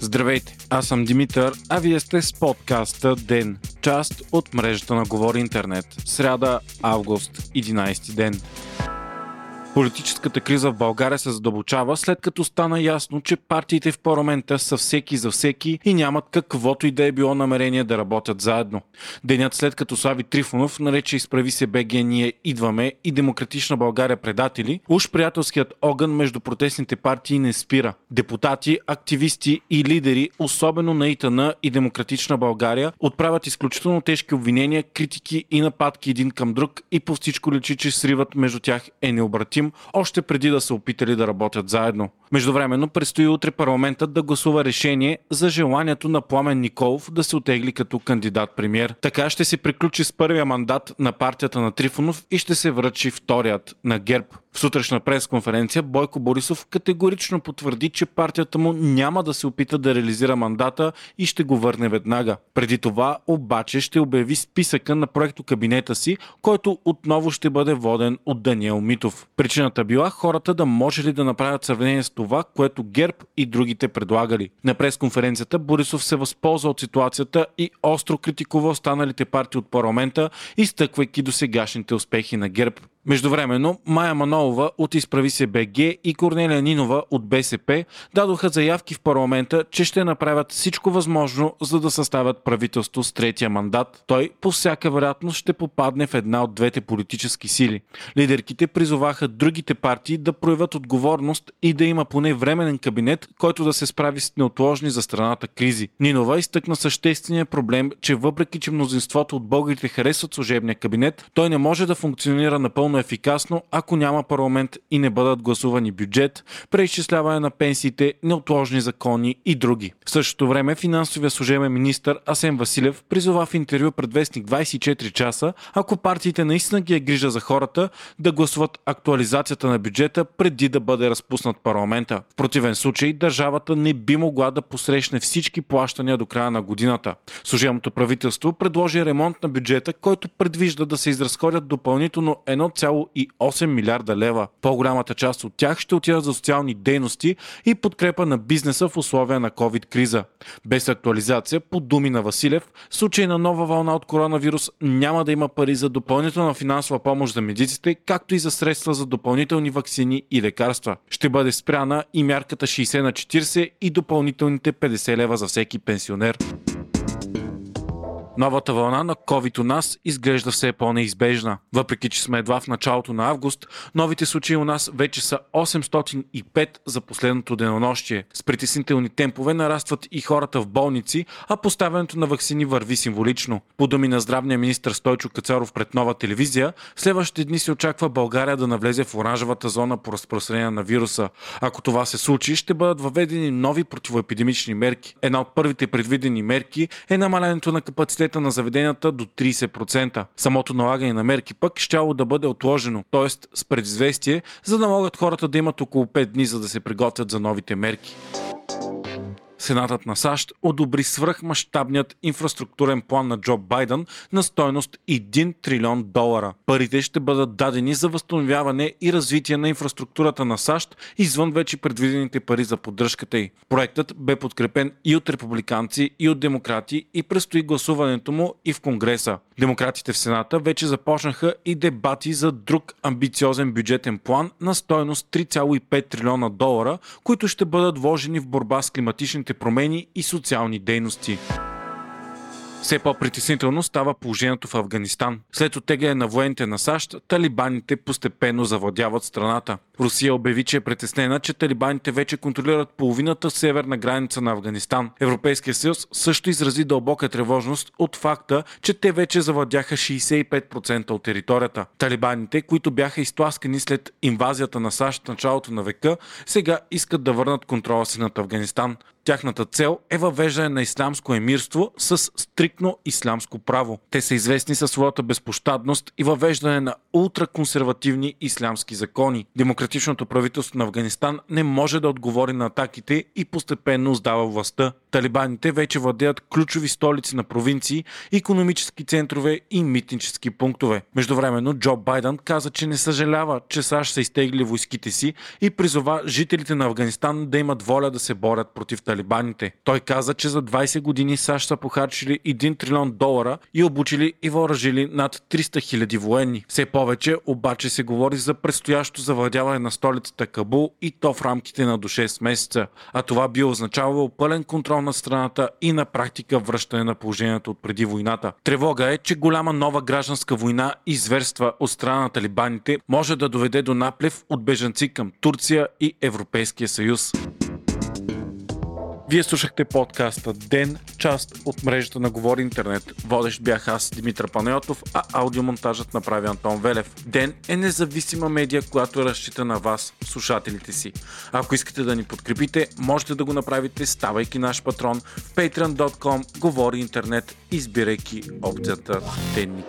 Здравейте, аз съм Димитър, а вие сте с подкаста ДЕН, част от мрежата на Говори Интернет. Сряда, август, 11 ден. Политическата криза в България се задълбочава, след като стана ясно, че партиите в парламента са всеки за всеки и нямат каквото и да е било намерение да работят заедно. Денят след като Слави Трифонов нарече изправи се БГ ние идваме и Демократична България предатели, уж приятелският огън между протестните партии не спира. Депутати, активисти и лидери, особено на ИТН и Демократична България, отправят изключително тежки обвинения, критики и нападки един към друг и по всичко личи, че сривът между тях е необратим още преди да са опитали да работят заедно. Междувременно предстои утре парламентът да гласува решение за желанието на Пламен Николов да се отегли като кандидат премьер. Така ще се приключи с първия мандат на партията на Трифонов и ще се връчи вторият на ГЕРБ. В сутрешна пресконференция Бойко Борисов категорично потвърди, че партията му няма да се опита да реализира мандата и ще го върне веднага. Преди това обаче ще обяви списъка на проекто кабинета си, който отново ще бъде воден от Даниел Митов. Причината била хората да може ли да направят сравнение с това, което ГЕРБ и другите предлагали. На пресконференцията Борисов се възползва от ситуацията и остро критикува останалите партии от парламента, изтъквайки до сегашните успехи на ГЕРБ. Междувременно Майя Манолова от Изправи се БГ и Корнелия Нинова от БСП дадоха заявки в парламента, че ще направят всичко възможно, за да съставят правителство с третия мандат. Той по всяка вероятност ще попадне в една от двете политически сили. Лидерките призоваха другите партии да проявят отговорност и да има поне временен кабинет, който да се справи с неотложни за страната кризи. Нинова изтъкна съществения проблем, че въпреки, че мнозинството от българите харесват служебния кабинет, той не може да функционира напълно напълно ефикасно, ако няма парламент и не бъдат гласувани бюджет, преизчисляване на пенсиите, неотложни закони и други. В същото време финансовия служебен министр Асен Василев призова в интервю пред вестник 24 часа, ако партиите наистина ги е грижа за хората, да гласуват актуализацията на бюджета преди да бъде разпуснат парламента. В противен случай държавата не би могла да посрещне всички плащания до края на годината. Служебното правителство предложи ремонт на бюджета, който предвижда да се изразходят допълнително 1,5 1,8 милиарда лева. По-голямата част от тях ще отидат за социални дейности и подкрепа на бизнеса в условия на COVID-криза. Без актуализация, по думи на Василев, в случай на нова вълна от коронавирус няма да има пари за допълнителна финансова помощ за медиците, както и за средства за допълнителни вакцини и лекарства. Ще бъде спряна и мярката 60 на 40 и допълнителните 50 лева за всеки пенсионер. Новата вълна на COVID у нас изглежда все по-неизбежна. Въпреки, че сме едва в началото на август, новите случаи у нас вече са 805 за последното денонощие. С притеснителни темпове нарастват и хората в болници, а поставянето на вакцини върви символично. По думи на здравния министр Стойчо Кацаров пред нова телевизия, следващите дни се очаква България да навлезе в оранжевата зона по разпространение на вируса. Ако това се случи, ще бъдат въведени нови противоепидемични мерки. Една от първите предвидени мерки е намалянето на капацитет капацитета на заведенията до 30%. Самото налагане на мерки пък щяло да бъде отложено, т.е. с предизвестие, за да могат хората да имат около 5 дни, за да се приготвят за новите мерки. Сенатът на САЩ одобри свръхмащабният инфраструктурен план на Джо Байден на стойност 1 трилион долара. Парите ще бъдат дадени за възстановяване и развитие на инфраструктурата на САЩ извън вече предвидените пари за поддръжката й. Проектът бе подкрепен и от републиканци, и от демократи и предстои гласуването му и в Конгреса. Демократите в Сената вече започнаха и дебати за друг амбициозен бюджетен план на стойност 3,5 трилиона долара, които ще бъдат вложени в борба с климатичните промени и социални дейности. Все по-притеснително става положението в Афганистан. След оттегляне на военните на САЩ, талибаните постепенно завладяват страната. Русия обяви, че е притеснена, че талибаните вече контролират половината северна граница на Афганистан. Европейския съюз също изрази дълбока тревожност от факта, че те вече завладяха 65% от територията. Талибаните, които бяха изтласкани след инвазията на САЩ в началото на века, сега искат да върнат контрола си над Афганистан. Тяхната цел е въвеждане на ислямско емирство с стриктно ислямско право. Те са известни със своята безпощадност и въвеждане на ултраконсервативни ислямски закони. Демократичното правителство на Афганистан не може да отговори на атаките и постепенно сдава властта. Талибаните вече владеят ключови столици на провинции, економически центрове и митнически пунктове. Междувременно Джо Байден каза, че не съжалява, че САЩ са изтегли войските си и призова жителите на Афганистан да имат воля да се борят против талибаните. Той каза, че за 20 години САЩ са похарчили 1 трилион долара и обучили и въоръжили над 300 хиляди военни. Все повече обаче се говори за предстоящо завладяване на столицата Кабул и то в рамките на до 6 месеца. А това би означавало пълен контрол на страната и на практика връщане на положението от преди войната. Тревога е, че голяма нова гражданска война и зверства от страна на талибаните може да доведе до наплев от бежанци към Турция и Европейския съюз. Вие слушахте подкаста Ден, част от мрежата на Говори Интернет. Водещ бях аз, Димитър Панайотов, а аудиомонтажът направи Антон Велев. Ден е независима медия, която разчита на вас, слушателите си. Ако искате да ни подкрепите, можете да го направите, ставайки наш патрон в patreon.com Говори Интернет, избирайки опцията Денник.